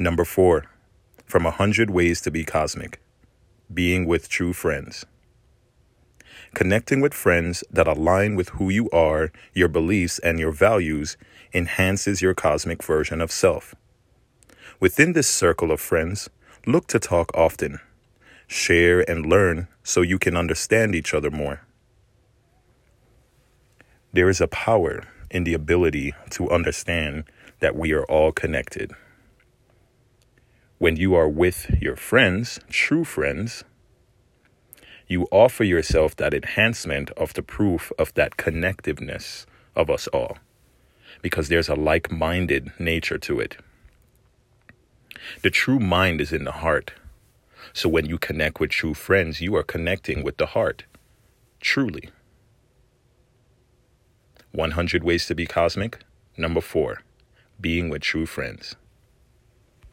Number four, from a hundred ways to be cosmic, being with true friends. Connecting with friends that align with who you are, your beliefs, and your values enhances your cosmic version of self. Within this circle of friends, look to talk often, share, and learn so you can understand each other more. There is a power in the ability to understand that we are all connected. When you are with your friends, true friends, you offer yourself that enhancement of the proof of that connectiveness of us all because there's a like minded nature to it. The true mind is in the heart. So when you connect with true friends, you are connecting with the heart. Truly. 100 Ways to Be Cosmic. Number four, being with true friends.